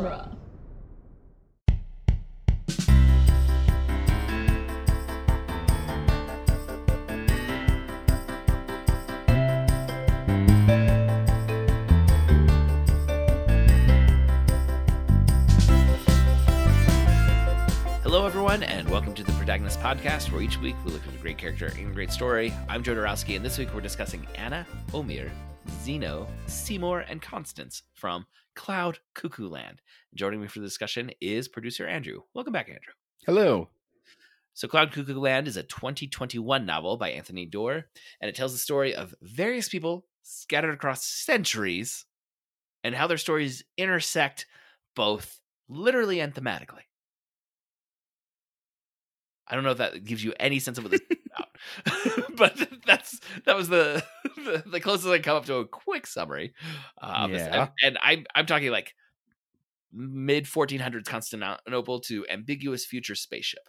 genre. Hello, everyone, and welcome to the Protagonist Podcast, where each week we look at a great character and a great story. I'm Joe Dorowski, and this week we're discussing Anna, Omeir, Zeno, Seymour, and Konstance from Cloud Cuckoo Land. Joining me for the discussion is producer Andrew. Welcome back, Andrew. Hello. So, Cloud Cuckoo Land is a 2021 novel by Anthony Doerr, and it tells the story of various people scattered across centuries and how their stories intersect both literally and thematically. I don't know if that gives you any sense of what this is about, but that's that was the, the, the closest I come up to a quick summary. Uh. Yeah. and, and I'm I'm talking like mid 1400s Constantinople to ambiguous future spaceship.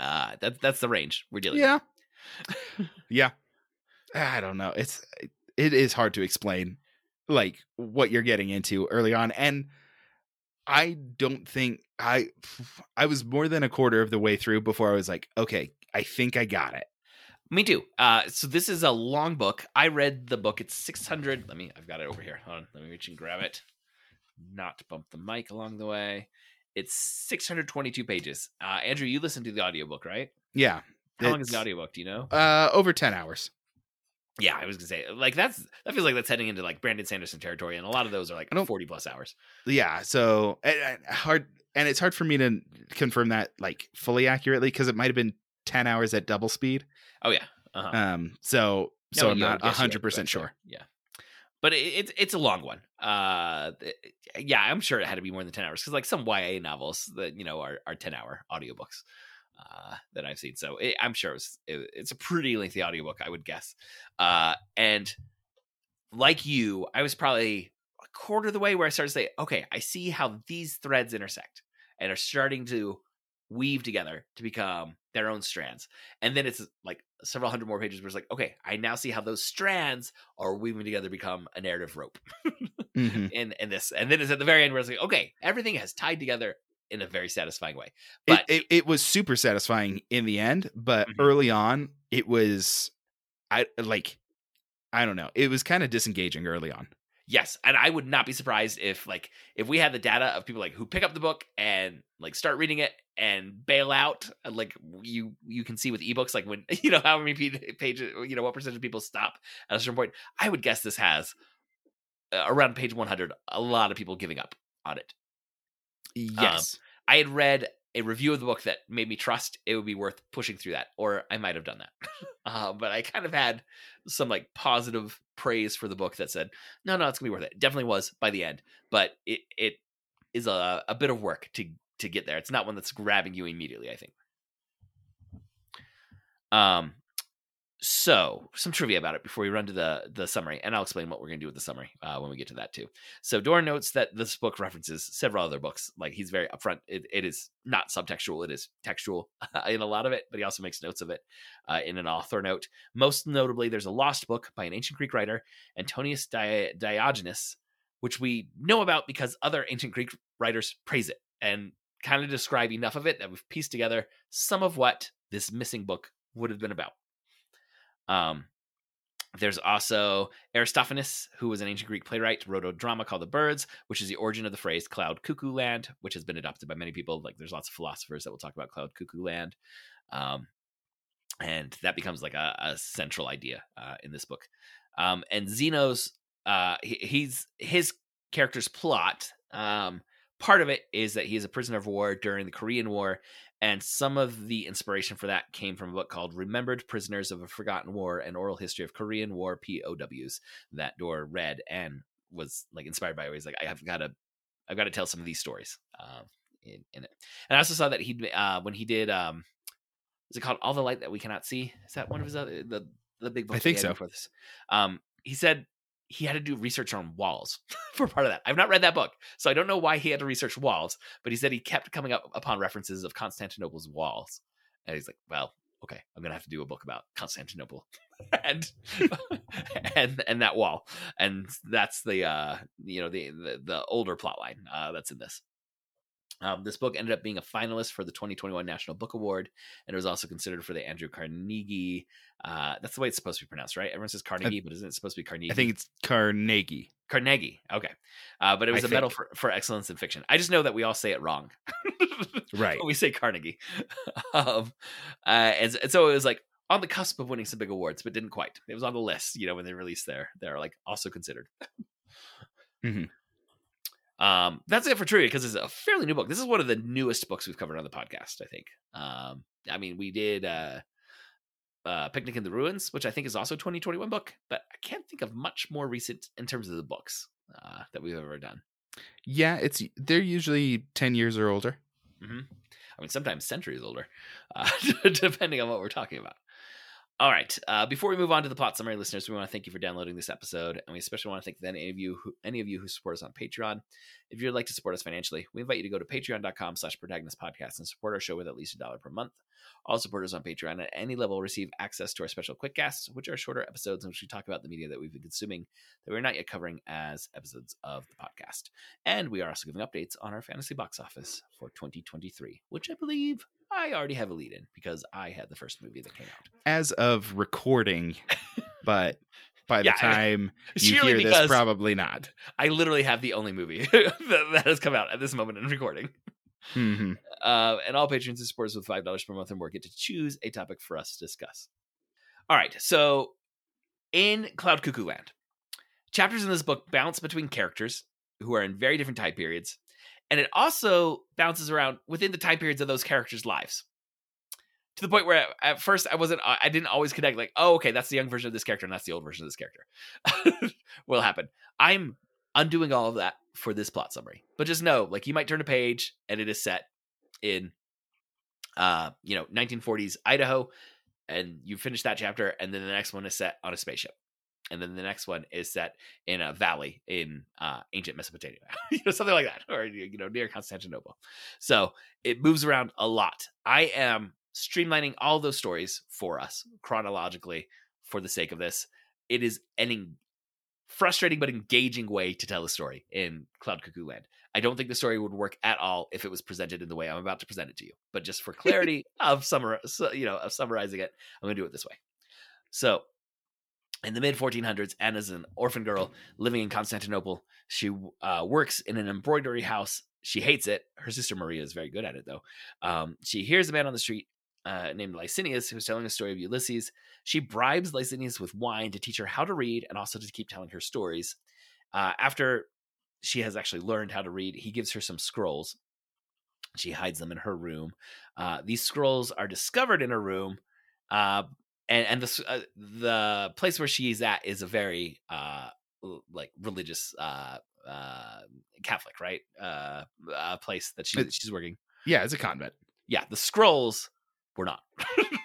Uh, that that's the range we're dealing. Yeah. yeah. I don't know. It's it is hard to explain like what you're getting into early on and I don't think I I was more than a quarter of the way through before I was like, okay, I think I got it. Me too. Uh, so this is a long book. I read the book. It's 600. Let me, I've got it over here. Hold on. Let me reach and grab it. Not bump the mic along the way. It's 622 pages. Uh, Andrew, you listened to the audiobook, right? Yeah. How long is the audiobook? Do you know? Uh over 10 hours. Yeah, I was gonna say like that's that feels like that's heading into like Brandon Sanderson territory, and a lot of those are like I don't- 40 plus hours. Yeah, so and, and hard and it's hard for me to confirm that like fully accurately cuz it might have been 10 hours at double speed. Oh yeah. Uh-huh. Um so so No, I'm not guess 100% to sure. Yeah, but it, it's it's a long one. Uh, th- yeah, I'm sure it had to be more than ten hours because like some YA novels that you know are are ten hour audiobooks uh, that I've seen. So it, I'm sure it was, it, it's a pretty lengthy audiobook, I would guess. Uh, and like you, I was probably a quarter of the way where I started to say, okay, I see how these threads intersect and are starting to weave together to become their own strands. And then it's like several hundred more pages where it's like, okay, I now see how those strands are weaving together to become a narrative rope Mhm. in, in this. And then it's at the very end where it's like, okay, everything has tied together in a very satisfying way. It, But it it was super satisfying in the end, but Mhm. early on it was I like I don't know. It was kind of disengaging early on. Yes, and I would not be surprised if like if we had the data of people like who pick up the book and like start reading it and bail out, like you you can see with ebooks like when you know how many pages you know what percentage of people stop at a certain point. I would guess this has uh, around page 100 a lot of people giving up on it. Yes. I had read a review of the book that made me trust it would be worth pushing through that, or I might have done that. uh, but I kind of had some like positive praise for the book that said, no, no, it's gonna be worth it. It definitely was by the end, but it it is a, a bit of work to to get there. It's not one that's grabbing you immediately. I think. Um, so some trivia about it before we run to the the summary, and I'll explain what we're going to do with the summary uh, when we get to that too. So Doerr notes that this book references several other books. Like he's very upfront. It, it is not subtextual; it is textual in a lot of it. But he also makes notes of it uh, in an author note. Most notably, there's a lost book by an ancient Greek writer, Antonius Di- Diogenes, which we know about because other ancient Greek writers praise it and kind of describe enough of it that we've pieced together some of what this missing book would have been about. Um, there's also Aristophanes, who was an ancient Greek playwright, wrote a drama called The Birds, which is the origin of the phrase cloud cuckoo land, which has been adopted by many people. Like there's lots of philosophers that will talk about cloud cuckoo land. Um, and that becomes like a, a central idea uh, in this book. Um, and Zeno's, uh, he, he's his character's plot. Um, part of it is that he is a prisoner of war during the Korean War, and some of the inspiration for that came from a book called Remembered Prisoners of a Forgotten War An Oral History of Korean War POWs that Doerr read and was like inspired by. He's like, I have got to, I've got to tell some of these stories um, in, in it. And I also saw that he, uh, when he did, um, is it called All the Light That We Cannot See? Is that one of his other, the, the big book? I think so. Before this? Um, he said he had to do research on walls for part of that. I've not read that book, so I don't know why he had to research walls, but he said he kept coming up upon references of Constantinople's walls. And he's like, well, okay, I'm gonna have to do a book about Constantinople and and and that wall, and that's the uh you know the the, the older plot line uh, that's in this. Um, this book ended up being a finalist for the 2021 National Book Award, and it was also considered for the Andrew Carnegie. Uh, that's the way it's supposed to be pronounced, right? Everyone says Carnegie, but isn't it supposed to be Carnegie? I think it's Carnegie. Carnegie. Okay, uh, but it was I a medal for, for excellence in fiction. I just know that we all say it wrong, Right. when we say Carnegie. um, uh, and, and so it was like on the cusp of winning some big awards, but didn't quite. It was on the list, you know, when they released their they're like also considered. Mhm. Um, that's it for trivia because it's a fairly new book. This is one of the newest books we've covered on the podcast. I think. Um, I mean, we did uh, uh, Picnic in the Ruins, which I think is also a 2021 book, but I can't think of much more recent in terms of the books uh, that we've ever done. Yeah, it's they're usually ten years or older. hmm I mean, sometimes centuries older, uh, depending on what we're talking about. All right. Uh, before we move on to the plot summary, listeners, we want to thank you for downloading this episode, and we especially want to thank any of you who any of you who support us on Patreon. If you'd like to support us financially, we invite you to go to patreon.com slash protagonist podcast and support our show with at least a dollar per month. All supporters on Patreon at any level receive access to our special quickcasts, which are shorter episodes in which we talk about the media that we've been consuming that we're not yet covering as episodes of the podcast. And we are also giving updates on our fantasy box office for 2023, which I believe I already have a lead in because I had the first movie that came out. As of recording, but by the Yeah, time you hear this, probably not. I literally have the only movie that, has come out at this moment in recording. hmm Uh, and all patrons and supporters with five dollars per month or more get to choose a topic for us to discuss. All right, so in Cloud Cuckoo Land, chapters in this book bounce between characters who are in very different time periods, and it also bounces around within the time periods of those characters' lives. To the point where at first I wasn't, I didn't always connect. Like, oh, okay, that's the young version of this character, and that's the old version of this character. Will happen. I'm undoing all of that for this plot summary. But just know, like you might turn a page and it is set in uh, you know, 1940s Idaho and you finish that chapter and then the next one is set on a spaceship. And then the next one is set in a valley in uh, ancient Mesopotamia, you know, something like that, or you know, near Constantinople. So it moves around a lot. I am streamlining all those stories for us chronologically for the sake of this. It is an en- frustrating but engaging way to tell a story in Cloud Cuckoo Land. I don't think the story would work at all if it was presented in the way I'm about to present it to you. But just for clarity of summar, you know, of summarizing it, I'm going to do it this way. So, in the mid 1400s, Anna's an orphan girl living in Constantinople. She uh, works in an embroidery house. She hates it. Her sister Maria is very good at it, though. Um, she hears a man on the street uh, named Licinius who's telling a story of Ulysses. She bribes Licinius with wine to teach her how to read and also to keep telling her stories. Uh, after she has actually learned how to read, he gives her some scrolls. She hides them in her room. Uh, these scrolls are discovered in her room, uh, and and the uh, the place where she's at is a very uh, like religious uh, uh, Catholic, right? Uh, uh, place that she, she's working Yeah, it's a convent. yeah, the scrolls were not.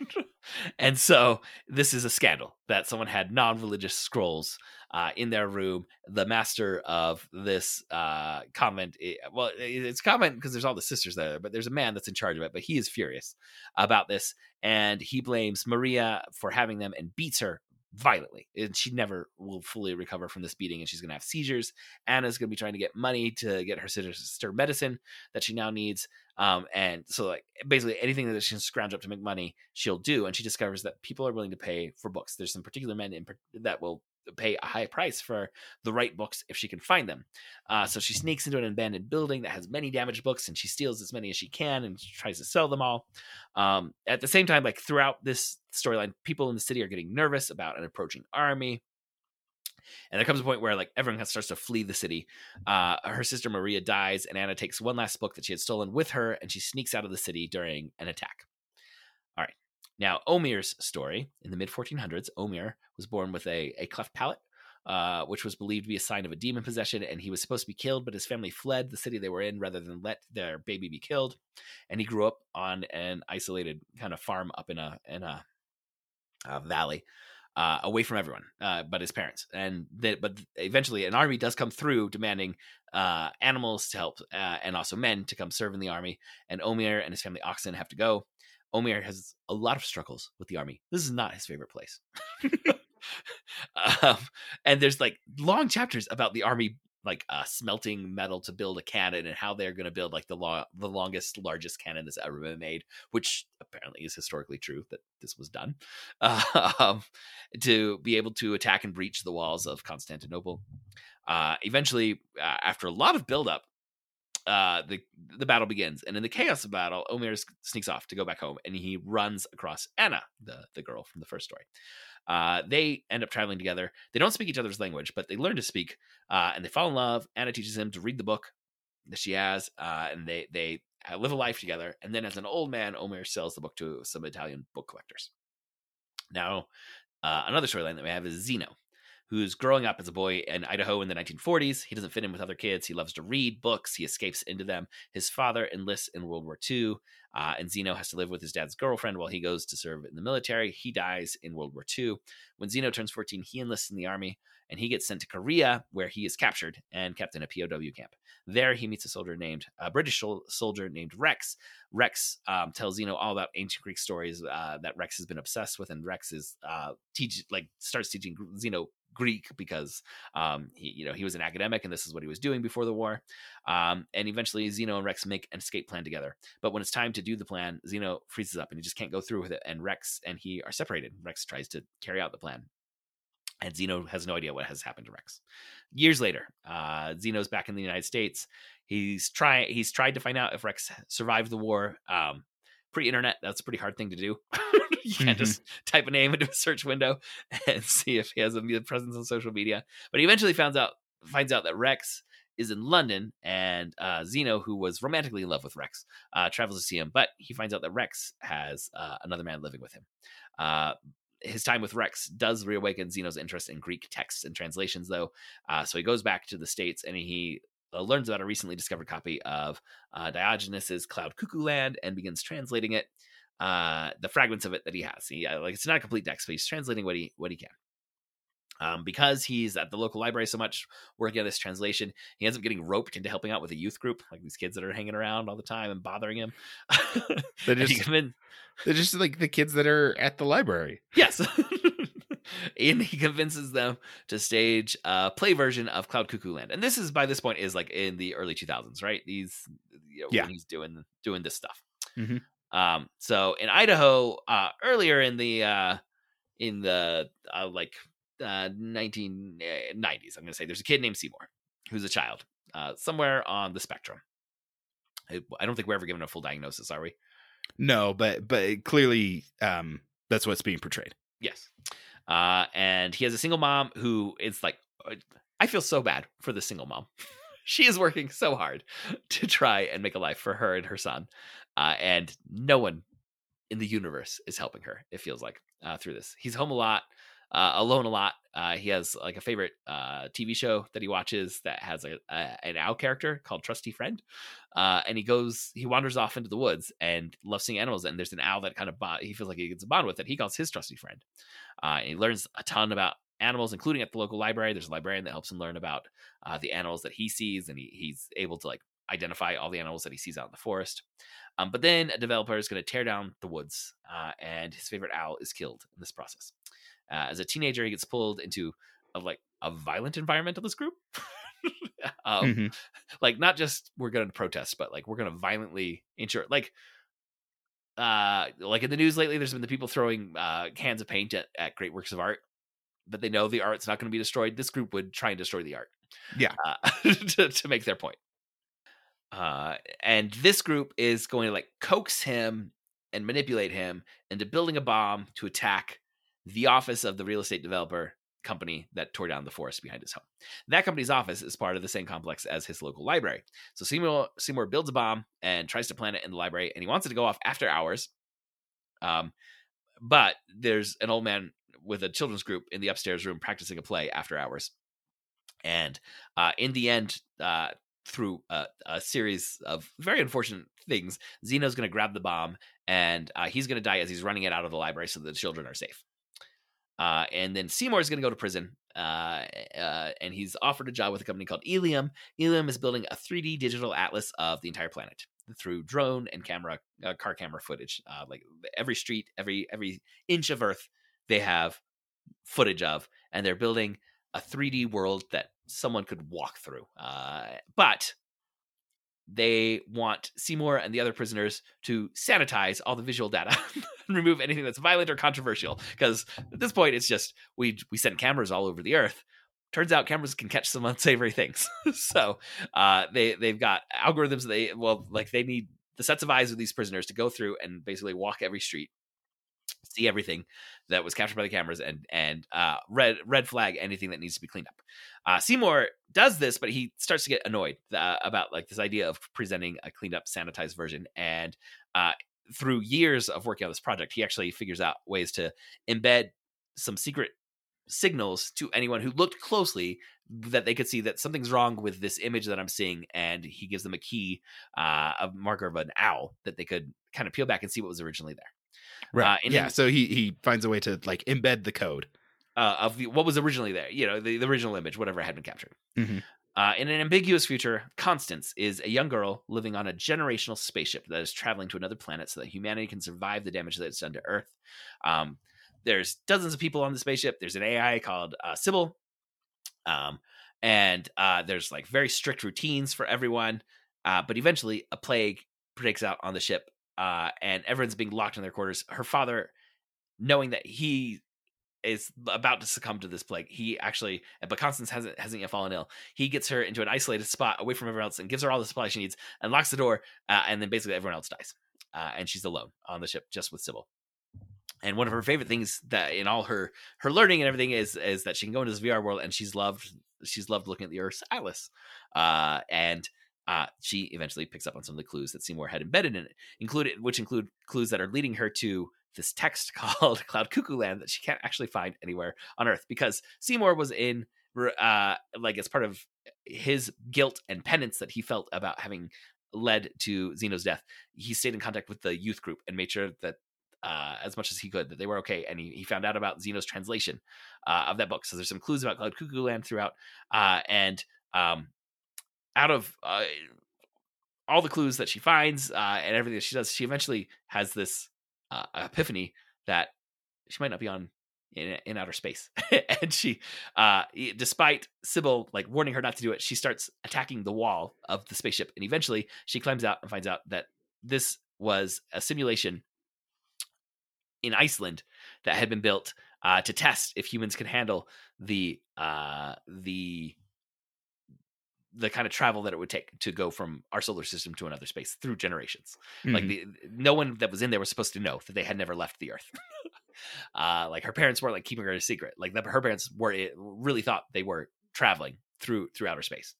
and so this is a scandal that someone had non-religious scrolls uh, in their room. The master of this uh, convent, well, it's convent because there's all the sisters there, but there's a man that's in charge of it. But he is furious about this, and he blames Maria for having them and beats her violently. And she never will fully recover from this beating, and she's going to have seizures. Anna's going to be trying to get money to get her sister medicine that she now needs. Um, and so like basically anything that she can scrounge up to make money, she'll do. And she discovers that people are willing to pay for books. There's some particular men in, that will pay a high price for the right books if she can find them. Uh, so she sneaks into an abandoned building that has many damaged books, and she steals as many as she can and she tries to sell them all. Um, at the same time, like throughout this storyline, people in the city are getting nervous about an approaching army. And there comes a point where like everyone starts to flee the city. Uh, her sister Maria dies, and Anna takes one last book that she had stolen with her, and she sneaks out of the city during an attack. Now, Omeir's story in the mid 1400s, Omeir was born with a, a cleft palate, uh, which was believed to be a sign of a demon possession, and he was supposed to be killed, but his family fled the city they were in rather than let their baby be killed. And he grew up on an isolated kind of farm up in a in a, a valley uh, away from everyone uh, but his parents. And that, but eventually, an army does come through demanding uh, animals to help uh, and also men to come serve in the army. And Omeir and his family oxen have to go. Omeir has a lot of struggles with the army. This is not his favorite place. um, and there's like long chapters about the army like uh, smelting metal to build a cannon and how they're going to build like the lo- the longest largest cannon that's ever been made which apparently is historically true that this was done um, to be able to attack and breach the walls of Constantinople uh, eventually uh, after a lot of buildup uh, the the battle begins, and in the chaos of battle, Omeir sneaks off to go back home, and he runs across Anna, the the girl from the first story. Uh, they end up traveling together. They don't speak each other's language, but they learn to speak, uh, and they fall in love. Anna teaches him to read the book that she has, uh, and they they live a life together. And then, as an old man, Omeir sells the book to some Italian book collectors. Now, uh, another storyline that we have is Zeno who's growing up as a boy in Idaho in the 1940s. He doesn't fit in with other kids. He loves to read books. He escapes into them. His father enlists in World War II, uh, and Zeno has to live with his dad's girlfriend while he goes to serve in the military. He dies in World War II. When Zeno turns 14, he enlists in the army and he gets sent to Korea, where he is captured and kept in a POW camp. There, he meets a soldier named a British soldier named Rex. Rex um, tells Zeno all about ancient Greek stories uh, that Rex has been obsessed with, and Rex is uh, teach like starts teaching Zeno Greek because um, he, you know, he was an academic and this is what he was doing before the war. Um, and eventually, Zeno and Rex make an escape plan together. But when it's time to do the plan, Zeno freezes up and he just can't go through with it. And Rex and he are separated. Rex tries to carry out the plan. And Zeno has no idea what has happened to Rex. Years later, uh, Zeno's back in the United States. He's trying. He's tried to find out if Rex survived the war. Um, pre-internet, that's a pretty hard thing to do. you can't mm-hmm. just type a name into a search window and see if he has a presence on social media. But he eventually finds out finds out that Rex is in London, and uh, Zeno, who was romantically in love with Rex, uh, travels to see him. But he finds out that Rex has uh, another man living with him. Uh, his time with Rex does reawaken Zeno's interest in Greek texts and translations, though. Uh, so he goes back to the States and he learns about a recently discovered copy of uh, Diogenes's Cloud Cuckoo Land and begins translating it, uh, the fragments of it that he has. He, uh, like it's not a complete text, but he's translating what he what he can. Um, because he's at the local library so much working on this translation, he ends up getting roped into helping out with a youth group, like these kids that are hanging around all the time and bothering him. they're, just, they're just like the kids that are at the library. Yes. and he convinces them to stage a play version of Cloud Cuckoo Land. And this is by this point is like in the early 2000s, right? These, you know, yeah, he's doing doing this stuff. Mm-hmm. Um, so in Idaho, uh, earlier in the uh, in the uh, like uh, 1990s, I'm gonna say there's a kid named Seymour who's a child uh, somewhere on the spectrum. I, I don't think we're ever given a full diagnosis, are we? No, but but clearly um, that's what's being portrayed. Yes. Uh, and he has a single mom who is like, uh, I feel so bad for the single mom. she is working so hard to try and make a life for her and her son. Uh, and no one in the universe is helping her, it feels like, uh, through this. He's home a lot, uh, alone a lot. Uh, he has like a favorite uh, TV show that he watches that has a, a an owl character called Trusty Friend, uh, and he goes he wanders off into the woods and loves seeing animals. And there's an owl that kind of bond, he feels like he gets a bond with that he calls his trusty friend. Uh, and he learns a ton about animals, including at the local library. There's a librarian that helps him learn about uh, the animals that he sees, and he, he's able to like identify all the animals that he sees out in the forest. Um, but then a developer is going to tear down the woods, uh, and his favorite owl is killed in this process. Uh, as a teenager, he gets pulled into a, like a violent environmentalist group. um, mm-hmm. Like not just we're going to protest, but like we're going to violently ensure like uh like in the news lately there's been the people throwing uh cans of paint at, at great works of art but they know the art's not going to be destroyed this group would try and destroy the art yeah uh, to, to make their point uh and this group is going to like coax him and manipulate him into building a bomb to attack the office of the real estate developer company that tore down the forest behind his home. That company's office is part of the same complex as his local library. So Seymour Seymour builds a bomb and tries to plant it in the library, and he wants it to go off after hours. Um, but there's an old man with a children's group in the upstairs room practicing a play after hours. And uh, in the end, uh, through a, a, series of very unfortunate things, Zeno's going to grab the bomb and uh, he's going to die as he's running it out of the library so the children are safe. Uh, and then Seymour is going to go to prison, uh, uh, and he's offered a job with a company called Ilium. Ilium is building a 3D digital atlas of the entire planet. through drone and camera, uh, car camera footage. Uh, like every street, every every inch of Earth, they have footage of, and they're building a 3D world that someone could walk through. Uh, but they want Seymour and the other prisoners to sanitize all the visual data and remove anything that's violent or controversial. Because at this point, it's just we we send cameras all over the earth. Turns out cameras can catch some unsavory things. so uh, they they've got algorithms. They well, like they need the sets of eyes of these prisoners to go through and basically walk every street see everything that was captured by the cameras and and uh, red red flag anything that needs to be cleaned up. Uh, Seymour does this, but he starts to get annoyed uh, about like this idea of presenting a cleaned up, sanitized version. And uh, through years of working on this project, he actually figures out ways to embed some secret signals to anyone who looked closely that they could see that something's wrong with this image that I'm seeing, and he gives them a key, uh, a marker of an owl that they could kind of peel back and see what was originally there. Right. Uh, yeah. then- so he he finds a way to like embed the code. uh, of the, what was originally there, you know, the, the original image, whatever had been captured. Mhm. Uh, in an ambiguous future, Konstance is a young girl living on a generational spaceship that is traveling to another planet so that humanity can survive the damage that it's done to Earth. Um, there's dozens of people on the spaceship. There's an AI called uh, Sybil. Um, and uh, there's like very strict routines for everyone. Uh, but eventually, a plague breaks out on the ship, uh, and everyone's being locked in their quarters. Her father, knowing that he is about to succumb to this plague. He actually, but Konstance hasn't hasn't yet fallen ill. He gets her into an isolated spot away from everyone else and gives her all the supplies she needs and locks the door. Uh, and then basically everyone else dies, uh, and she's alone on the ship just with Sybil. And one of her favorite things that in all her her learning and everything is is that she can go into this VR world and she's loved she's loved looking at the Earth's atlas. Uh, and uh, she eventually picks up on some of the clues that Seymour had embedded in it, included which include clues that are leading her to this text called Cloud Cuckoo Land that she can't actually find anywhere on Earth because Seymour was in uh like as part of his guilt and penance that he felt about having led to Zeno's death. He stayed in contact with the youth group and made sure that uh, as much as he could that they were okay. And he, he found out about Zeno's translation uh, of that book. So there's some clues about Cloud Cuckoo Land throughout. Uh, and um, out of uh, all the clues that she finds uh, and everything that she does, she eventually has this uh, epiphany that she might not be on in, in outer space. and she, uh, despite Sybil like warning her not to do it, she starts attacking the wall of the spaceship. And eventually she climbs out and finds out that this was a simulation in Iceland that had been built uh, to test if humans can handle the uh, the the kind of travel that it would take to go from our solar system to another space through generations. Like Mhm. the no one that was in there was supposed to know that they had never left the Earth. uh, like her parents weren't like keeping her a secret. Like the, her parents were really thought they were traveling through through outer space.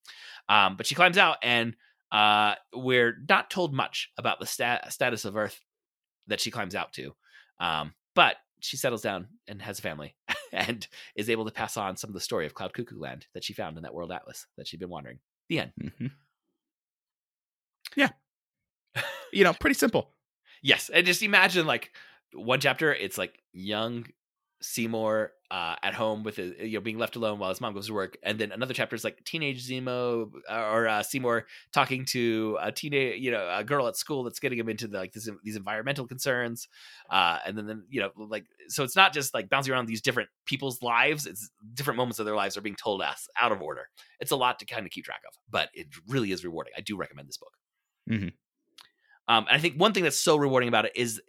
Um, but she climbs out, and uh, we're not told much about the stat- status of Earth that she climbs out to. Um, but she settles down and has a family and is able to pass on some of the story of Cloud Cuckoo Land that she found in that world atlas that she'd been wandering. The end. Mhm. Yeah. you know, pretty simple. Yes, and just imagine like one chapter, it's like young Seymour uh, at home with his, you know being left alone while his mom goes to work, and then another chapter is like teenage Zemo or uh, Seymour talking to a teenage you know a girl at school that's getting him into the, like this, these environmental concerns, uh, and then then you know like so it's not just like bouncing around these different people's lives; it's different moments of their lives are being told us out of order. It's a lot to kind of keep track of, but it really is rewarding. I do recommend this book. Mhm. Um, and I think one thing that's so rewarding about it is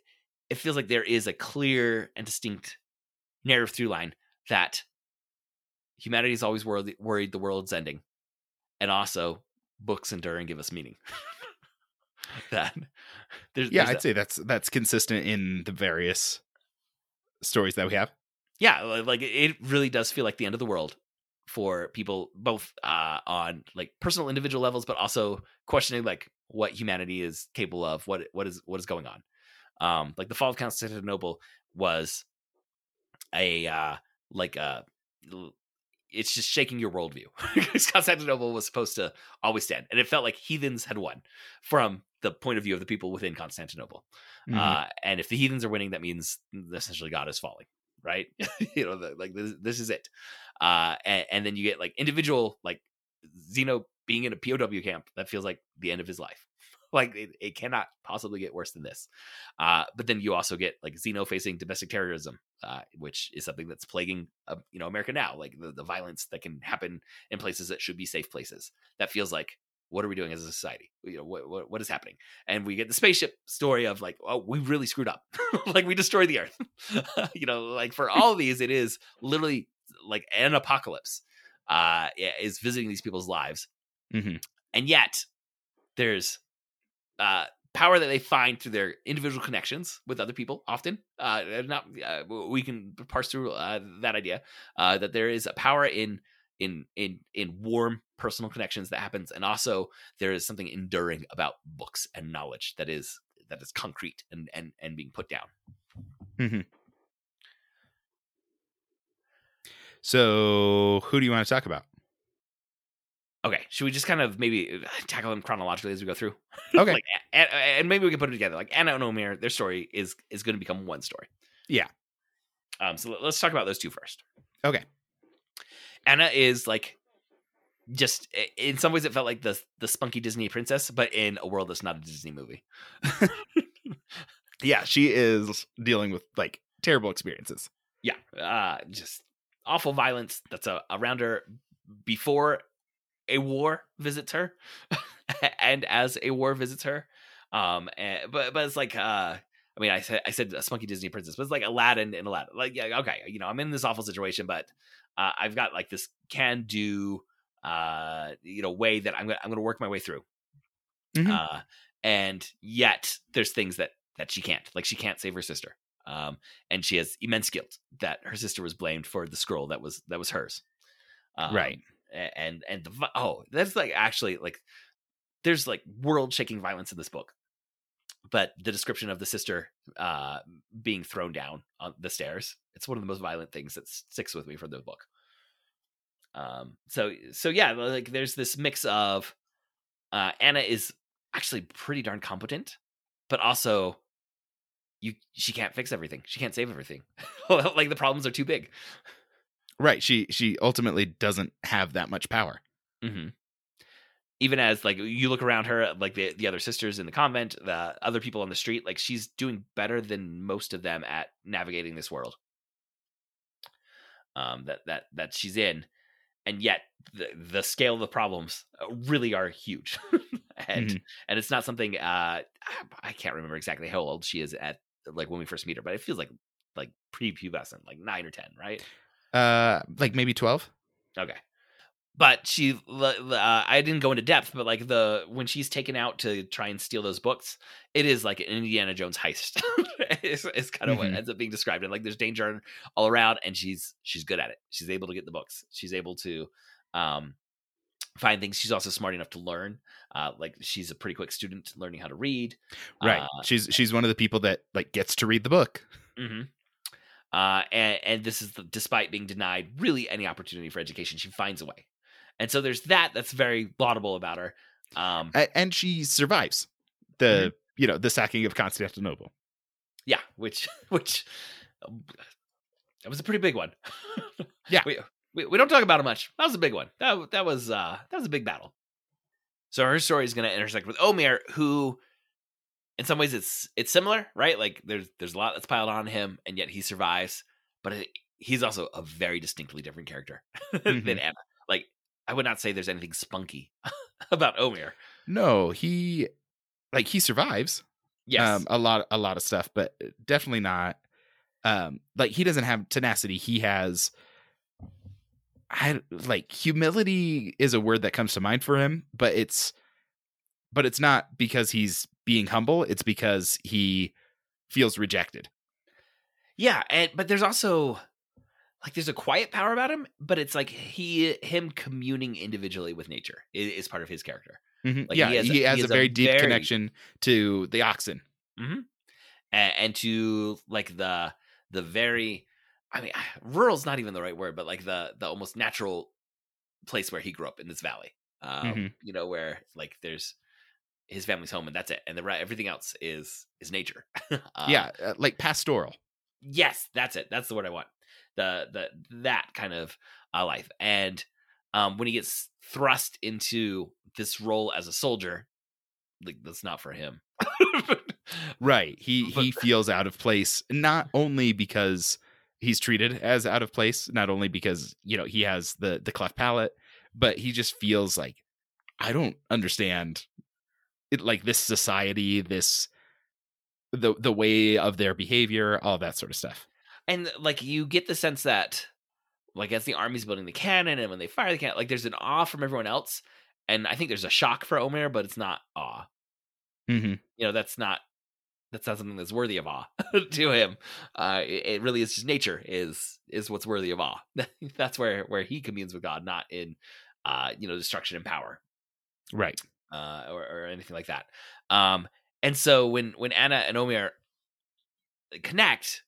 it feels like there is a clear and distinct narrative through line that humanity is always worried, worried the world's ending, and also books endure and give us meaning. that there's, Yeah, there's I'd say that's that's consistent in the various stories that we have. yeah, like it- it really does feel like the end of the world for people, both uh, on like personal individual levels, but also questioning like what humanity is capable of, what what is what is going on. Um, like the fall of Constantinople was a uh, like a it's just shaking your worldview because Constantinople was supposed to always stand, and it felt like heathens had won from the point of view of the people within Constantinople. Mhm. Uh, and if the heathens are winning, that means essentially God is falling, right? you know, the, like this, this is it. Uh, and, and then you get like individual, like Zeno being in a POW camp. That feels like the end of his life. Like it, it cannot possibly get worse than this. Uh, but then you also get like Zeno facing domestic terrorism, uh, which is something that's plaguing uh, you know America now. Like the, the violence that can happen in places that should be safe places. That feels like what are we doing as a society? You know, what, what, what is happening? And we get the spaceship story of like, oh, we really screwed up. like we destroyed the earth. you know, like for all these, it is literally like an apocalypse uh, is visiting these people's lives. Mm-hmm. And yet there's uh, power that they find through their individual connections with other people often uh, not uh, we can parse through uh, that idea uh, that there is a power in in in in warm personal connections that happens and also there is something enduring about books and knowledge that is that is concrete and and and being put down Mm-hmm. So, who do you want to talk about? Okay should we just kind of maybe uh, tackle them chronologically as we go through Okay. like and, and maybe we can put it together like anna and omeir their story is is going to become one story Yeah. um so let- let's talk about those two first Okay. Anna is like just in some ways it felt like the the spunky Disney princess, but in a world that's not a Disney movie. Yeah, she is dealing with like terrible experiences. Yeah, uh, just awful violence that's uh, around her before a war visits her, and as a war visits her. Um, and, but but it's like uh. I mean, I said I said a spunky Disney princess, but it's like Aladdin and Aladdin. Like, yeah, okay, you know, I'm in this awful situation, but uh, I've got like this can do, uh, you know, way that I'm gonna I'm gonna work my way through. Mhm. Uh, and yet there's things that that she can't. Like she can't save her sister. Um, and she has immense guilt that her sister was blamed for the scroll that was that was hers. Um, Right. And and the oh, that's like actually like there's like world shaking violence in this book. But the description of the sister uh, being thrown down on the stairs, it's one of the most violent things that sticks with me from the book. Um, so so yeah, like there's this mix of uh, Anna is actually pretty darn competent, but also you she can't fix everything. She can't save everything. like the problems are too big. Right. She she ultimately doesn't have that much power. Mm-hmm. Even as like you look around her, like the the other sisters in the convent, the other people on the street, like she's doing better than most of them at navigating this world. Um, that that that she's in, and yet the the scale of the problems uh, really are huge, and Mhm. and it's not something. Uh, I can't remember exactly how old she is at like when we first meet her, but it feels like like pre-pubescent, like nine or ten, right? Uh, like maybe twelve. Okay. But she, uh, I didn't go into depth, but like the when she's taken out to try and steal those books, it is like an Indiana Jones heist. it's, it's kind of what Mhm. ends up being described, and like there's danger all around, and she's she's good at it. She's able to get the books. She's able to um, find things. She's also smart enough to learn. Uh, like she's a pretty quick student learning how to read. Right. Uh, she's she's one of the people that like gets to read the book. hmm Uh, and, and this is the, despite being denied really any opportunity for education, she finds a way. And so there's that that's very laudable about her. Um, and she survives the you know the sacking of Constantinople. yeah, which which um, that was a pretty big one. Yeah. we, we we don't talk about it much. That was a big one. That that was uh that was a big battle. So her story is going to intersect with Omeir, who, in some ways, it's it's similar, right? Like there's there's a lot that's piled on him, and yet he survives. But it, he's also a very distinctly different character than Mhm. Anna. Like I would not say there's anything spunky about Omeir. No, he like he survives. Yes, Um, a lot a lot of stuff, but definitely not. Um, like he doesn't have tenacity. He has. I like humility is a word that comes to mind for him, but it's, but it's not because he's being humble. It's because he feels rejected. Yeah, and but there's also like there's a quiet power about him, but it's like he him communing individually with nature is, is part of his character, Mhm. Like, yeah, he has he a- has, he a has a very deep very- connection to the oxen. and, and to like the the very, I mean, rural's not even the right word, but like the the almost natural place where he grew up in this valley, um, Mhm. you know, where like there's his family's home and that's it, and the right everything else is is nature. Um, yeah, uh, like pastoral. yes that's it that's the word i want the the that kind of uh, life and um when he gets thrust into this role as a soldier like that's not for him. Right. He But- he feels out of place not only because he's treated as out of place, not only because, you know, he has the the cleft palate, but he just feels like I don't understand it like this society, this the the way of their behavior, all that sort of stuff. and like you get the sense that like as the army's building the cannon and when they fire the cannon like there's an awe from everyone else and i think there's a shock for omeir but it's not awe Mhm. you know that's not that's not something that's worthy of awe to him uh it, it really is just nature is is what's worthy of awe that's where where he communes with god not in uh you know destruction and power Right. Uh, or, or anything like that. Um, and so when when Anna and Omeir connect,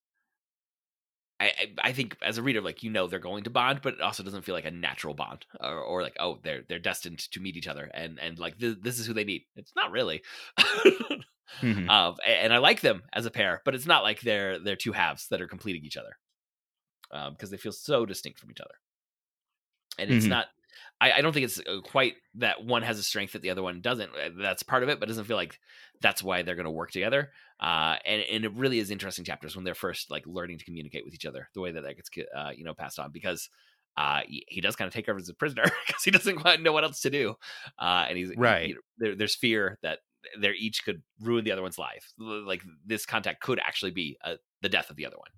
I, I I think as a reader, like you know they're going to bond, but it also doesn't feel like a natural bond, or, or like oh they're they're destined to meet each other, and and like th- this is who they need. It's not really. Mhm. um, a- and I like them as a pair, but it's not like they're they're two halves that are completing each other, um, because they feel so distinct from each other. And it's Mhm. not. I, I don't think it's uh, quite that one has a strength that the other one doesn't. Uh, That's part of it, but it doesn't feel like that's why they're going to work together. Uh, and and it really is interesting chapters when they're first like learning to communicate with each other, the way that that gets uh, you know passed on because. Uh, he, he does kind of take over as a prisoner because he doesn't quite know what else to do, uh, and he's Right. know, there, there's fear that they're each could ruin the other one's life. Like this contact could actually be uh, the death of the other one.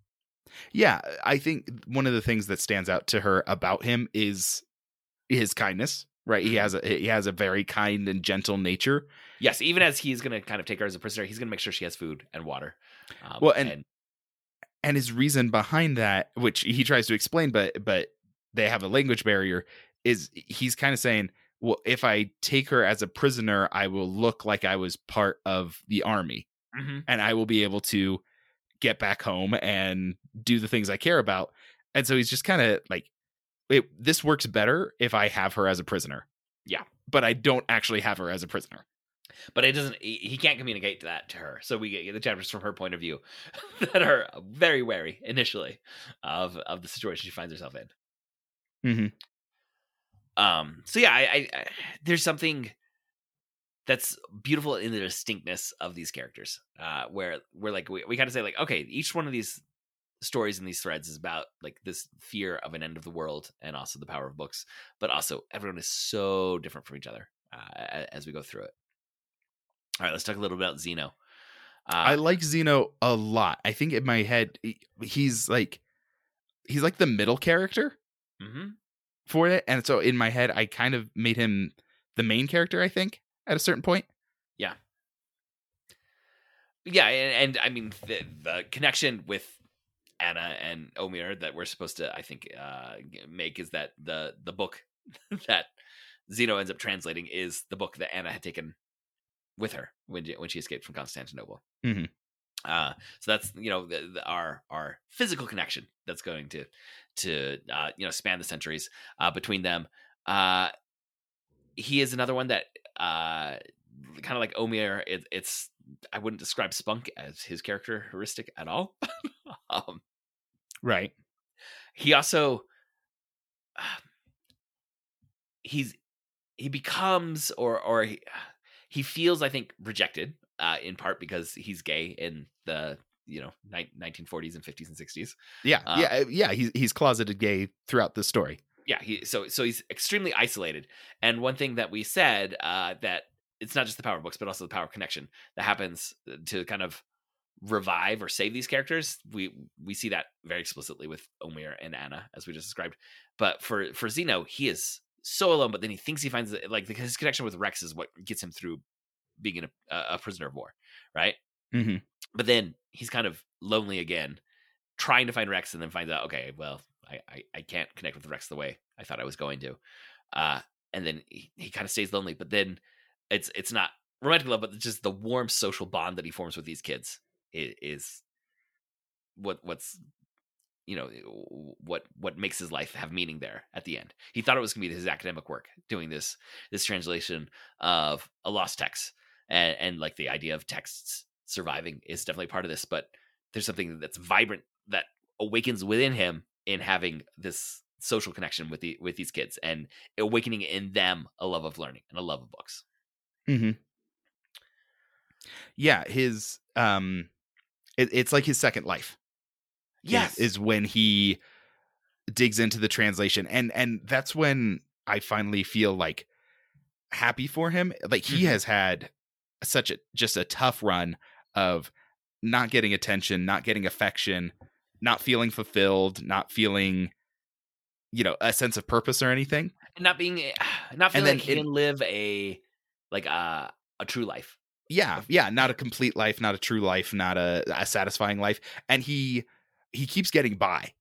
Yeah, I think one of the things that stands out to her about him is his kindness. Right, he Mhm. has a he has a very kind and gentle nature. Yes, even as he's going to kind of take her as a prisoner, he's going to make sure she has food and water. Um, Well, and- and his reason behind that which he tries to explain but but they have a language barrier is he's kind of saying well if i take her as a prisoner i will look like i was part of the army Mhm. and i will be able to get back home and do the things i care about and so he's just kind of like it, this works better if i have her as a prisoner Yeah. but i don't actually have her as a prisoner but it doesn't. He, can't communicate that to her, so we get the chapters from her point of view that are very wary initially of of the situation she finds herself in. Mhm. Um. So yeah, I, I, I there's something that's beautiful in the distinctness of these characters. Uh, where we're like we, we kind of say like okay, each one of these stories in these threads is about like this fear of an end of the world and also the power of books, but also everyone is so different from each other uh, as we go through it. All right, let's talk a little bit about Zeno. Uh, I like Zeno a lot. I think in my head he's like he's like the middle character mhm. for it, and so in my head I kind of made him the main character. I think at a certain point. Yeah, and, and I mean the, the connection with Anna and Omeir that we're supposed to, I think, uh, make is that the the book that Zeno ends up translating is the book that Anna had taken with her when she- when she escaped from Constantinople. Mhm. Uh, so that's you know the, the, our our physical connection that's going to to uh, you know span the centuries uh, between them. Uh, he is another one that uh, kind of like Omeir. It, it's I wouldn't describe Spunk as his characteristic at all. um, Right. he also he's he becomes or or he, he feels I think rejected uh, in part because he's gay in the you know ni- 1940s and 50s and 60s. Yeah. Uh, yeah. Yeah. He's he's closeted gay throughout the story. yeah he so so he's extremely isolated and one thing that we said uh that it's not just the power books but also the power connection that happens uh, to kind of revive or save these characters we we see that very explicitly with omeir and anna as we just described but for for zeno he is so alone but then he thinks he finds it like his connection with rex is what gets him through being in a, a prisoner of war right Mhm. but then he's kind of lonely again trying to find rex and then finds out okay well I, I, I can't connect with Rex the way I thought I was going to. Uh, and then he, he kind of stays lonely, but then it's it's not romantic love, but it's just the warm social bond that he forms with these kids is, what what's you know what what makes his life have meaning there at the end. He thought it was gonna be his academic work doing this this translation of a lost text and and like the idea of texts surviving is definitely part of this, but there's something that's vibrant that awakens within him in having this social connection with the with these kids and awakening in them a love of learning and a love of books. hmm Yeah, his um, it, it's like his second life. is- Yes. is, when he digs into the translation, and and that's when I finally feel like happy for him. Like he Mhm. has had such a just a tough run of not getting attention, not getting affection, not feeling fulfilled, not feeling you know a sense of purpose or anything. And not being not feeling like he it- can live a like a a true life. Yeah yeah not a complete life not a true life not a, a satisfying life and he he keeps getting by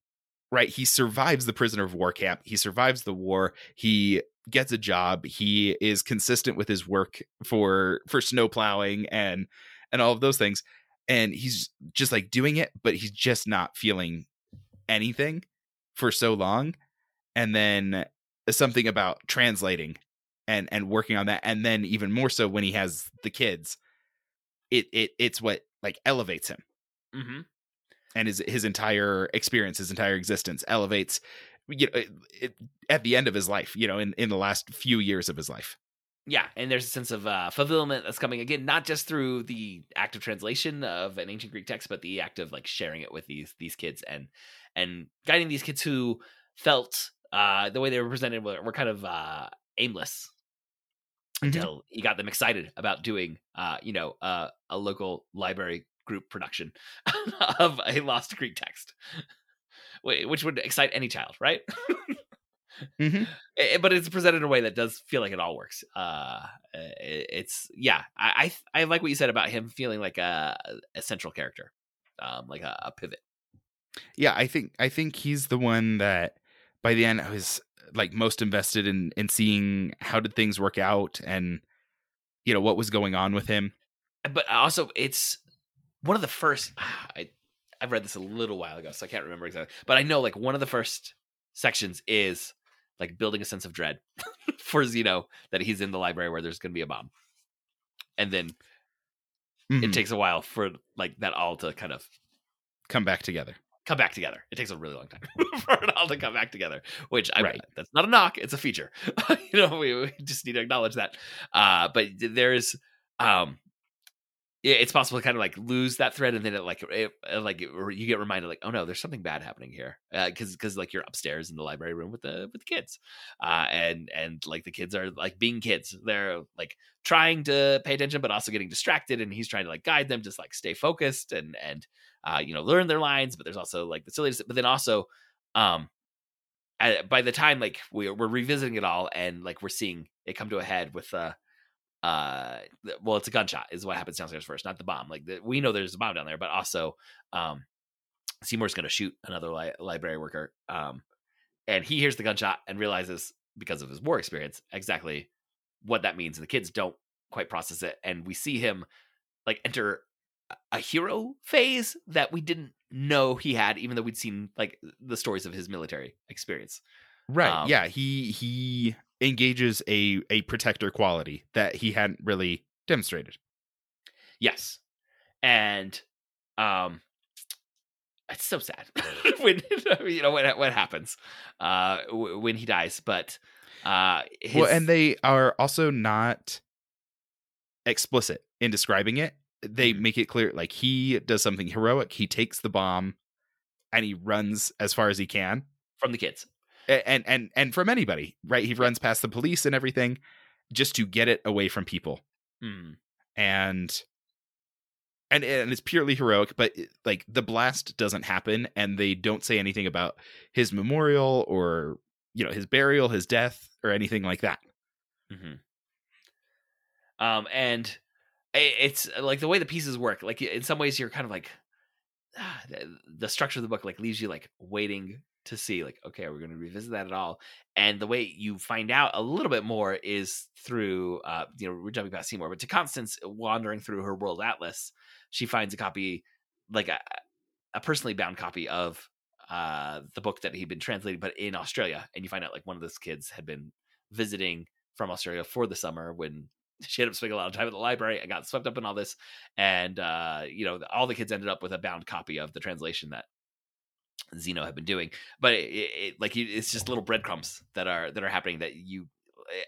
right? He survives the prisoner of war camp he survives the war he gets a job he is consistent with his work for for snow plowing and and all of those things and he's just like doing it but he's just not feeling anything for so long and then something about translating and and working on that and then even more so when he has the kids it it it's what like elevates him. Mm-hmm. and his his entire experience his entire existence elevates you know it, it, at the end of his life you know in in the last few years of his life. Yeah, and there's a sense of uh, fulfillment that's coming again, not just through the act of translation of an ancient Greek text, but the act of like sharing it with these these kids and and guiding these kids who felt uh, the way they were presented were, were kind of uh, aimless Mhm. until he got them excited about doing uh, you know uh, a local library group production of a lost Greek text, which would excite any child, right? Mhm. Eh, but it's presented in a way that does feel like it all works. Uh, eh, it's yeah, I, I I like what you said about him feeling like a a central character, um, like a, a pivot. yeah i think i think he's the one that by the end i was like most invested in in seeing how did things work out and you know what was going on with him But also, it's one of the first. I I've read this a little while ago, so I can't remember exactly. But I know like one of the first sections is like building a sense of dread for Zeno that he's in the library where there's going to be a bomb, and then it Mhm. takes a while for like that all to kind of come back together come back together. It takes a really long time for it all to come back together, which I Right. that's not a knock, it's a feature. you know, we, we just need to acknowledge that. Uh, but there's um yeah, it's possible to kind of like lose that thread and then it like it, it, like it, you get reminded like oh no there's something bad happening here because because like you're upstairs in the library room with the with the kids uh and and like the kids are like being kids. They're like trying to pay attention but also getting distracted and he's trying to like guide them just like stay focused and and uh you know learn their lines but there's also like the silliness but then also um uh, by the time like we're, we're revisiting it all and like we're seeing it come to a head with uh uh well it's a gunshot is what happens downstairs first not the bomb like the, we know there's a bomb down there but also um seymour's to shoot another li- library worker um and he hears the gunshot and realizes because of his war experience exactly what that means and the kids don't quite process it and we see him like enter a- a hero phase that we didn't know he had even though we'd seen like the stories of his military experience. Right Um, yeah he he engages a a protector quality that he hadn't really demonstrated Yes. And um it's so sad when you know what what happens uh when he dies but uh his, well and they are also not explicit in describing it they Mhm. make it clear like he does something heroic he takes the bomb and he runs as far as he can from the kids and and and from anybody right he runs past the police and everything just to get it away from people Mm. and and and it's purely heroic but it- like the blast doesn't happen and they don't say anything about his memorial or you know his burial his death or anything like that hmm Um, and it's uh, like the way the pieces work. Like in some ways, you're kind of like ah, the structure of the book like leaves you like waiting to see like okay, are we going to revisit that at all? And the way you find out a little bit more is through uh, you know we're jumping past Seymour, but to Konstance wandering through her world atlas, she finds a copy like a a personally bound copy of uh the book that he'd been translating but in Australia and you find out like one of those kids had been visiting from Australia for the summer when she ended up spending a lot of time at the library and got swept up in all this. And, uh, you know, all the kids ended up with a bound copy of the translation that Zeno have been doing. But it, it, like, it's just little breadcrumbs that are, that are happening that you,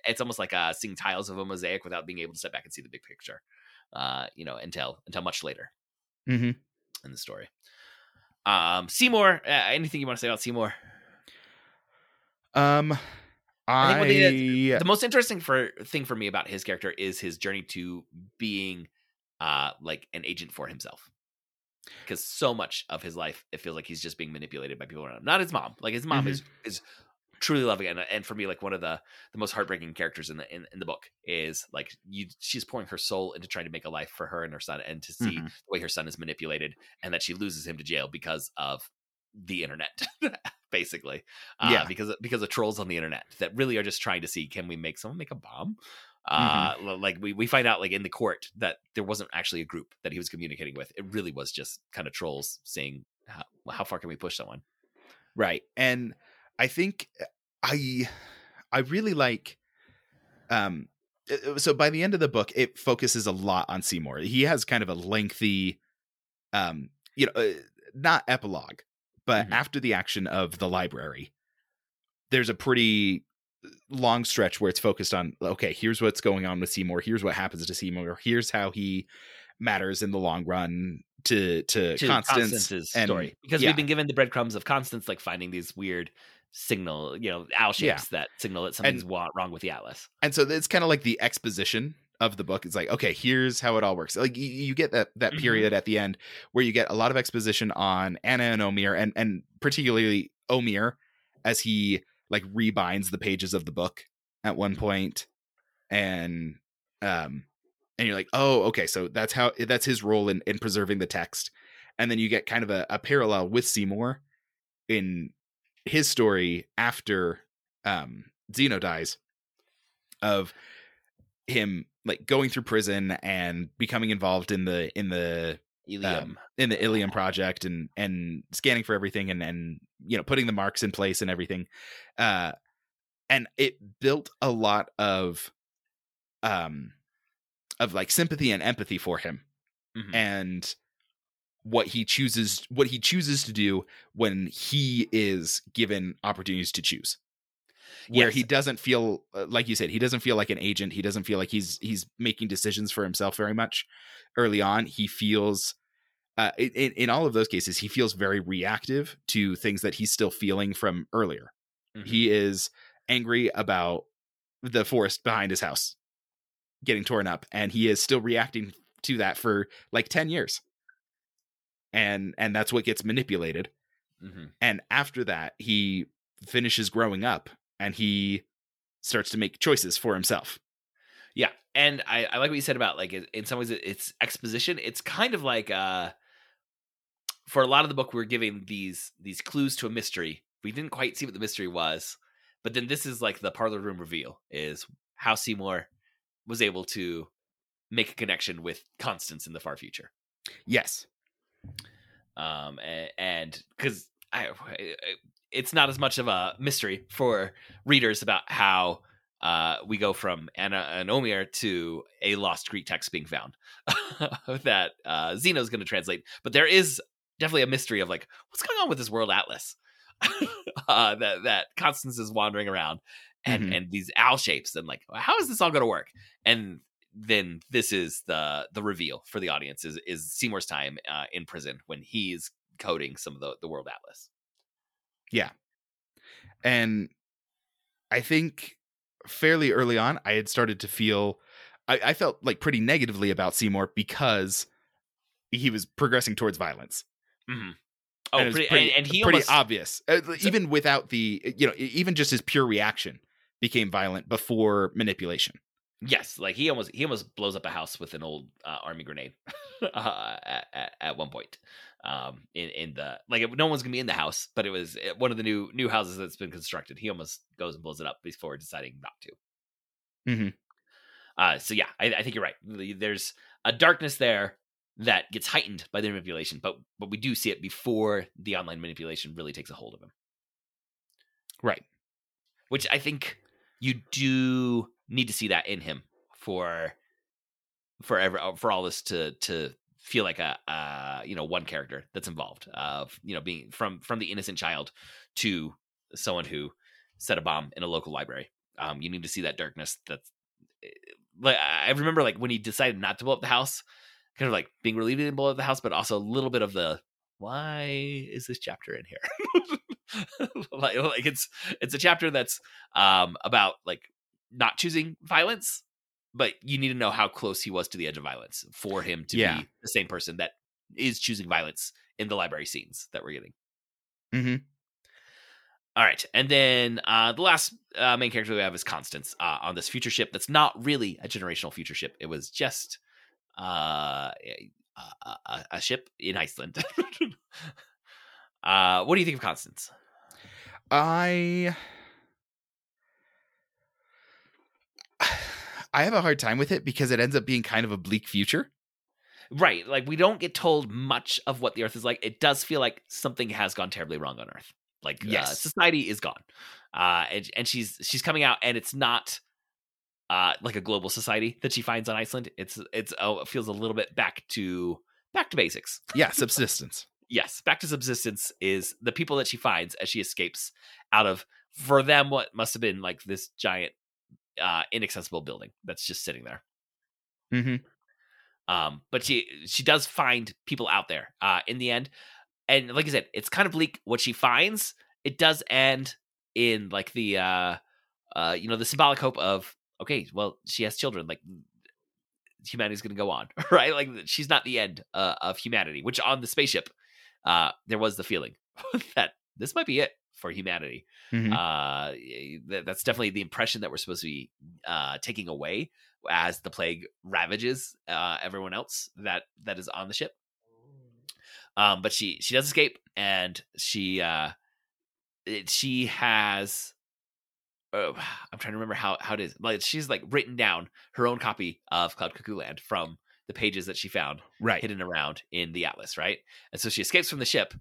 it's almost like uh, seeing tiles of a mosaic without being able to step back and see the big picture. uh, you know, until until much later Mm-hmm. in the story. Um, Seymour, uh, anything you want to say about Seymour? Um, I think I, they The most interesting for thing for me about his character is his journey to being uh like an agent for himself. Because so much of his life, it feels like he's just being manipulated by people around him. Not his mom. Like his mom Mhm. is is truly loving. And, and for me, like one of the the most heartbreaking characters in the in, in the book is like you she's pouring her soul into trying to make a life for her and her son and to see Mhm. the way her son is manipulated and that she loses him to jail because of the internet basically uh, Yeah. because because of trolls on the internet that really are just trying to see can we make someone make a bomb uh Mm-hmm. like we, we find out like in the court that there wasn't actually a group that he was communicating with it really was just kind of trolls saying how, how far can we push someone right and i think uh, i i really like um uh, so by the end of the book it focuses a lot on seymour he has kind of a lengthy um you know uh, not epilogue but Mhm. after the action of the library there's a pretty long stretch where it's focused on okay here's what's going on with seymour here's what happens to seymour here's how he matters in the long run to to, to konstance Konstance's and- story because yeah. we've been given the breadcrumbs of Konstance like finding these weird signal you know owl Yeah. shapes that signal that something's wa- wrong with the atlas and so it's kind of like the exposition of the book it's like okay here's how it all works like you, you get that that Mhm. period at the end where you get a lot of exposition on anna and omeir and and particularly omeir as he like rebinds the pages of the book at one point and um and you're like oh okay so that's how that's his role in in preserving the text. And then you get kind of a, a parallel with seymour in his story after um Zeno dies of him like going through prison and becoming involved in the in the Ilium. um, in the Ilium project and and scanning for everything and and you know putting the marks in place and everything uh and it built a lot of um of like sympathy and empathy for him Mhm. and what he chooses what he chooses to do when he is given opportunities to choose where Yes. he doesn't feel uh, like you said he doesn't feel like an agent he doesn't feel like he's he's making decisions for himself very much early on he feels uh, in, in all of those cases he feels very reactive to things that he's still feeling from earlier Mhm. he is angry about the forest behind his house getting torn up and he is still reacting to that for like 10 years and and that's what gets manipulated Mhm. and after that he finishes growing up and he starts to make choices for himself Yeah, and I, I like what you said about like in some ways it's exposition. It's kind of like uh, for a lot of the book we're giving these these clues to a mystery. We didn't quite see what the mystery was, but then this is like the parlor room reveal is how Seymour was able to make a connection with Konstance in the far future. yes Um, and because I, it's not as much of a mystery for readers about how uh, we go from Anna and Omeir to a lost Greek text being found that uh, Zeno's going to translate. But there is definitely a mystery of like what's going on with this world atlas uh, that that Konstance is wandering around and Mhm. and these owl shapes and like how is this all going to work? And then this is the the reveal for the audience is is Seymour's time uh, in prison when he's coding some of the the world atlas. And i think fairly early on i had started to feel i, I felt like pretty negatively about seymour because he was progressing towards violence Mm-hmm. Oh, and, pretty, pretty, and, and he pretty almost obvious Uh, even without the you know even just his pure reaction became violent before manipulation yes, like he almost he almost blows up a house with an old uh, army grenade uh, at, at one point. Um, in in the like no one's gonna be in the house, but it was uh, one of the new new houses that's been constructed. He almost goes and blows it up before deciding not to. mm-hmm. Uh, so yeah, I, I think you're right. There's a darkness there that gets heightened by the manipulation, but but we do see it before the online manipulation really takes a hold of him. right which I think you do need to see that in him for for ever for all this to to feel like a uh you know one character that's involved of you know being from from the innocent child to someone who set a bomb in a local library um you need to see that darkness that's like I remember like when he decided not to blow up the house, kind of like being relieved he didn't blow up the house, but also a little bit of the why is this chapter in here? like, like it's it's a chapter that's um about like not choosing violence, but you need to know how close he was to the edge of violence for him to Yeah. be the same person that is choosing violence in the library scenes that we're getting. hmm All right, and then uh, the last uh, main character we have is Konstance uh, on this future ship. That's not really a generational future ship. It was just uh, a, a, a- a ship in Iceland. uh, what do you think of Konstance? I I have a hard time with it because it ends up being kind of a bleak future. Right, like we don't get told much of what the Earth is like. It does feel like something has gone terribly wrong on Earth. Like uh, Yes. society is gone, uh, and and she's she's coming out, and it's not. Uh, like a global society that she finds on Iceland, it's it's oh, it feels a little bit back to back to basics. Yeah, subsistence. yes, back to subsistence is the people that she finds as she escapes out of for them what must have been like this giant uh inaccessible building that's just sitting there. hmm Um but she she does find people out there uh in the end. And like I said, it's kind of bleak what she finds. It does end in like the uh uh you know the symbolic hope of okay, well, she has children like humanity's going to go on, right? Like she's not the end uh, of humanity, which on the spaceship uh there was the feeling that this might be it for humanity. Mhm. Uh th- that's definitely the impression that we're supposed to be uh taking away as the plague ravages uh everyone else that that is on the ship. Um but she she does escape and she uh it, she has uh, I'm trying to remember how how it is. Like she's like written down her own copy of Cloud Cuckoo Land from the pages that she found Right. hidden around in the atlas, right? And so she escapes from the ship,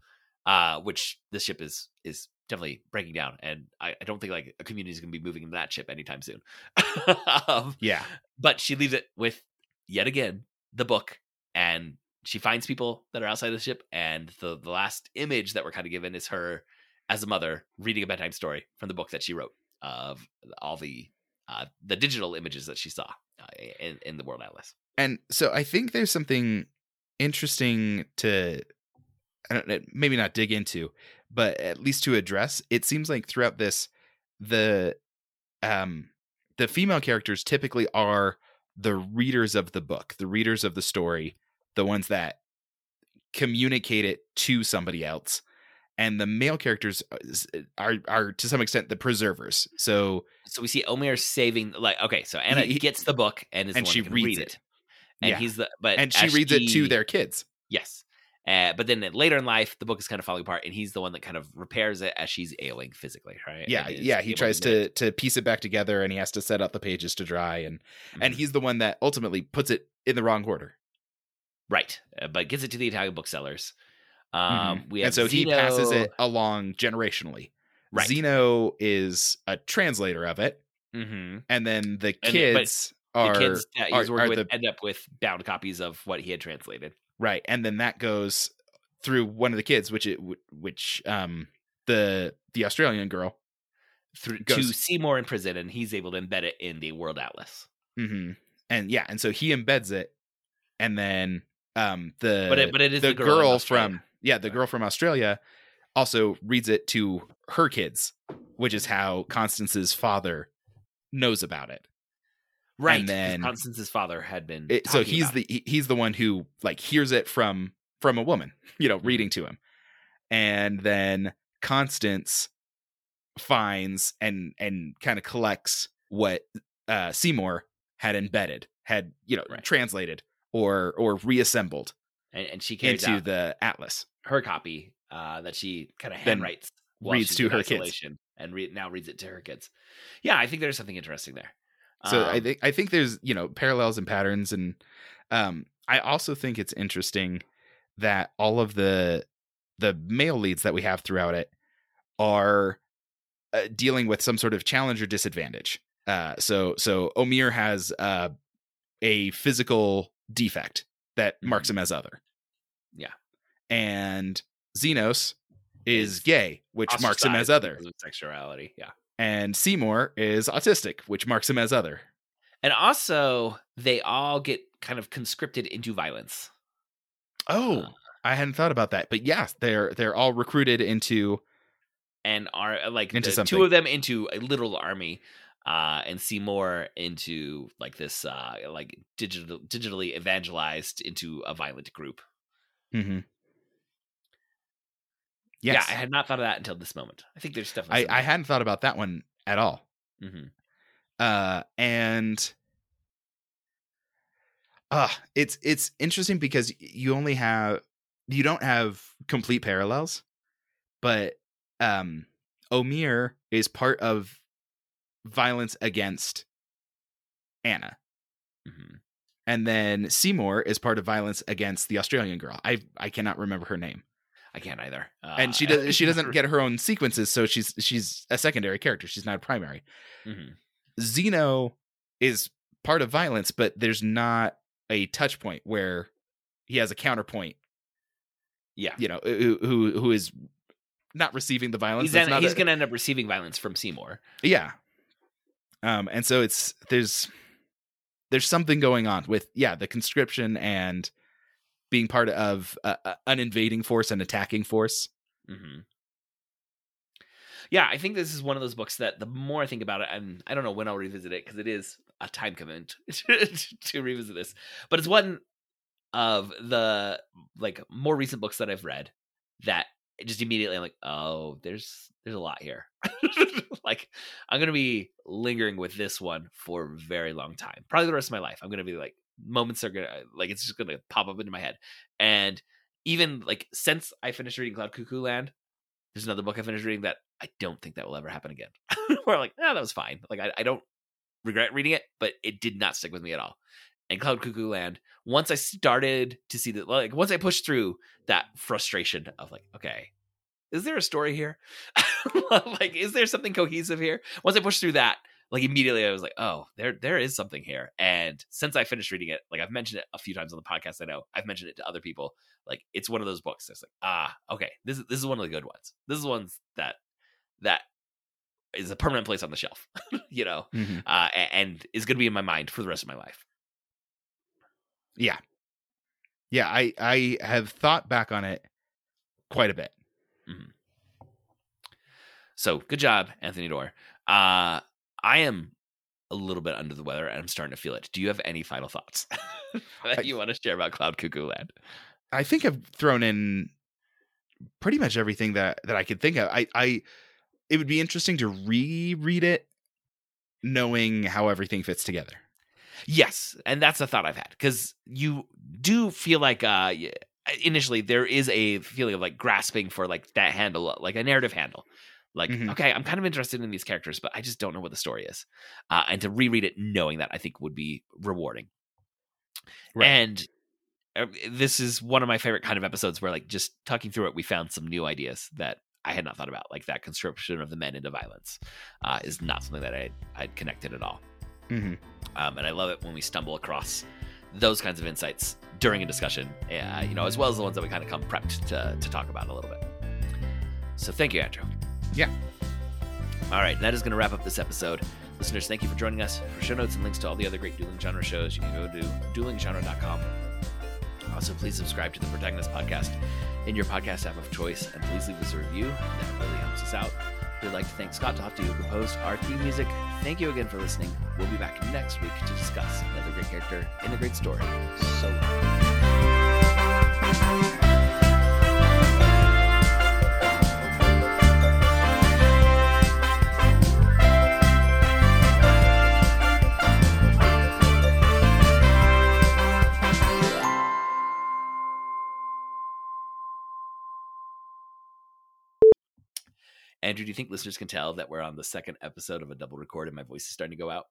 uh, which the ship is is definitely breaking down, and I, I don't think like a community is going to be moving into that ship anytime soon. um, Yeah. but she leaves it with yet again the book, and she finds people that are outside the ship, and the the last image that we're kind of given is her as a mother reading a bedtime story from the book that she wrote of all the uh, the digital images that she saw uh, in in the world atlas. And so I think there's something interesting to I don't maybe not dig into, but at least to address. It seems like throughout this the um the female characters typically are the readers of the book, the readers of the story, the ones that communicate it to somebody else. And the male characters uh, are are to some extent the preservers. So so we see Omeir saving like okay, so Anna He- gets the book and is and she reads read it. it. And Yeah. he's the but and she reads it to their kids. yes. Uh, but then later in life, the book is kind of falling apart, and he's the one that kind of repairs it as she's ailing physically, right? Yeah, yeah. He tries to to piece it back together, and he has to set up the pages to dry, and it. and he's the one that ultimately puts it in the wrong order. right, uh, but gets it to the Italian booksellers. Um, we have Mm-hmm. and so he passes it along generationally. right. Zeno is a translator of it, Mhm. and then the kids The are kids that he are- was working with the- end up with bound copies of what he had translated. Right, and then that goes through one of the kids, which it which um the the Australian girl. Through to Seymour in prison, and he's able to embed it in the World Atlas. hmm And yeah, and so he embeds it, and then um the But it, but it is the, the, girl, Australia. from yeah the girl from australia also reads it to her kids which is how konstance's father knows about it right. and then- Konstance's father had been. It- so he's the he- he's the one who like hears it from from a woman you know reading to him and then konstance finds and and kind of collects what uh seymour had embedded had you know Right. translated or or reassembled and, and she carries into the atlas her copy uh, that she kind of handwrites, reads to her kids. and re- now reads it to her kids. Yeah, I think there's something interesting there. So I Um, think I think there's you know parallels and patterns, and um, I also think it's interesting that all of the the male leads that we have throughout it are uh, dealing with some sort of challenge or disadvantage. Uh, so so Omeir has uh, a physical defect that marks him as other. Mm-hmm. Yeah. and Zeno's is Is gay, which marks him as other, sexuality. Yeah, and Seymour is autistic, which marks him as other. And also, they all get kind of conscripted into violence. Oh, Uh, I hadn't thought about that, but yes, they're they're all recruited into. and are uh, like Into the two of them into a literal army uh and Seymour into like this uh like digital digitally evangelized into a violent group. Mm-hmm. Yes, Yeah, I had not thought of that until this moment. I think there's definitely I, I hadn't thought about that one at all. hmm uh and uh it's it's interesting because you only have you don't have complete parallels but um omeir is part of violence against anna. Hmm and then seymour is part of violence against the australian girl. I i cannot remember her name I can't either. Uh, and she does she doesn't get her own sequences so she's she's a secondary character she's not a primary Mhm. Zeno is part of violence, but there's not a touch point where he has a counterpoint, Yeah, you know, who who, who is not receiving the violence. he's he's a- going to end up receiving violence from Seymour. yeah. Um, and so it's there's there's something going on with yeah the conscription and being part of an invading force and attacking force. hmm Yeah, I think this is one of those books that the more I think about it, and I don't know when I'll revisit it because it is a time commitment to revisit this, but it's one of the like more recent books that I've read that just immediately I'm like, oh, there's there's a lot here. like I'm gonna be lingering with this one for a very long time, probably the rest of my life. I'm gonna be like moments are gonna like it's just gonna pop up into my head, and even like since I finished reading Cloud Cuckoo Land, there's another book I finished reading that I don't think that will ever happen again. Where like, yeah, that was fine. Like I, I don't regret reading it, but it did not stick with me at all. And Cloud Cuckoo Land, once I started to see that, like once I pushed through that frustration of like, okay, is there a story here? like, is there something cohesive here? Once I pushed through that, like immediately I was like, oh, there there is something here. And since I finished reading it, like I've mentioned it a few times on the podcast, I know I've mentioned it to other people. Like it's one of those books that's like, ah, okay, this is this is one of the good ones. This is ones that that is a permanent place on the shelf, you know, uh, a- and is going to be in my mind for the rest of my life. Yeah, yeah. I I have thought back on it quite a bit. So good job, Anthony Doerr. Uh, I am a little bit under the weather and I'm starting to feel it. Do you have any final thoughts that you want to share about Cloud Cuckoo Land? I think I've thrown in pretty much everything that that I could think of. I I it would be interesting to reread it knowing how everything fits together. Yes, and that's a thought I've had because you do feel like uh initially there is a feeling of like grasping for like that handle, like a narrative handle. Like, Mhm. okay, I'm kind of interested in these characters, but I just don't know what the story is. Uh, and to reread it knowing that I think would be rewarding. Right. And uh, this is one of my favorite kind of episodes where, like, just talking through it, we found some new ideas that I had not thought about. Like that conscription of the men into violence uh, is not something that I I'd connected at all. Mm-hmm. Um, and I love it when we stumble across those kinds of insights during a discussion, uh, you know, as well as the ones that we kind of come prepped to, to talk about a little bit. So thank you, Andrew. Yeah. All right, that is going to wrap up this episode. Listeners, thank you for joining us. For show notes and links to all the other great dueling genre shows, you can go to duelinggenre.com. Also, please subscribe to the Protagonist Podcast in your podcast app of choice, and please leave us a review. That really helps us out. We'd like to thank Scott Tofty, who composed our theme music. Thank you again for listening. We'll be back next week to discuss another great character in a great story. So long. Andrew, do you think listeners can tell that we're on the second episode of a double record and my voice is starting to go out?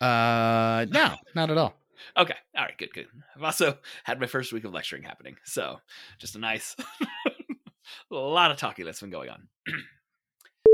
Uh, no, not at all. Okay. All right. Good, good. I've also had my first week of lecturing happening. So just a nice, a lot of talking that's been going on.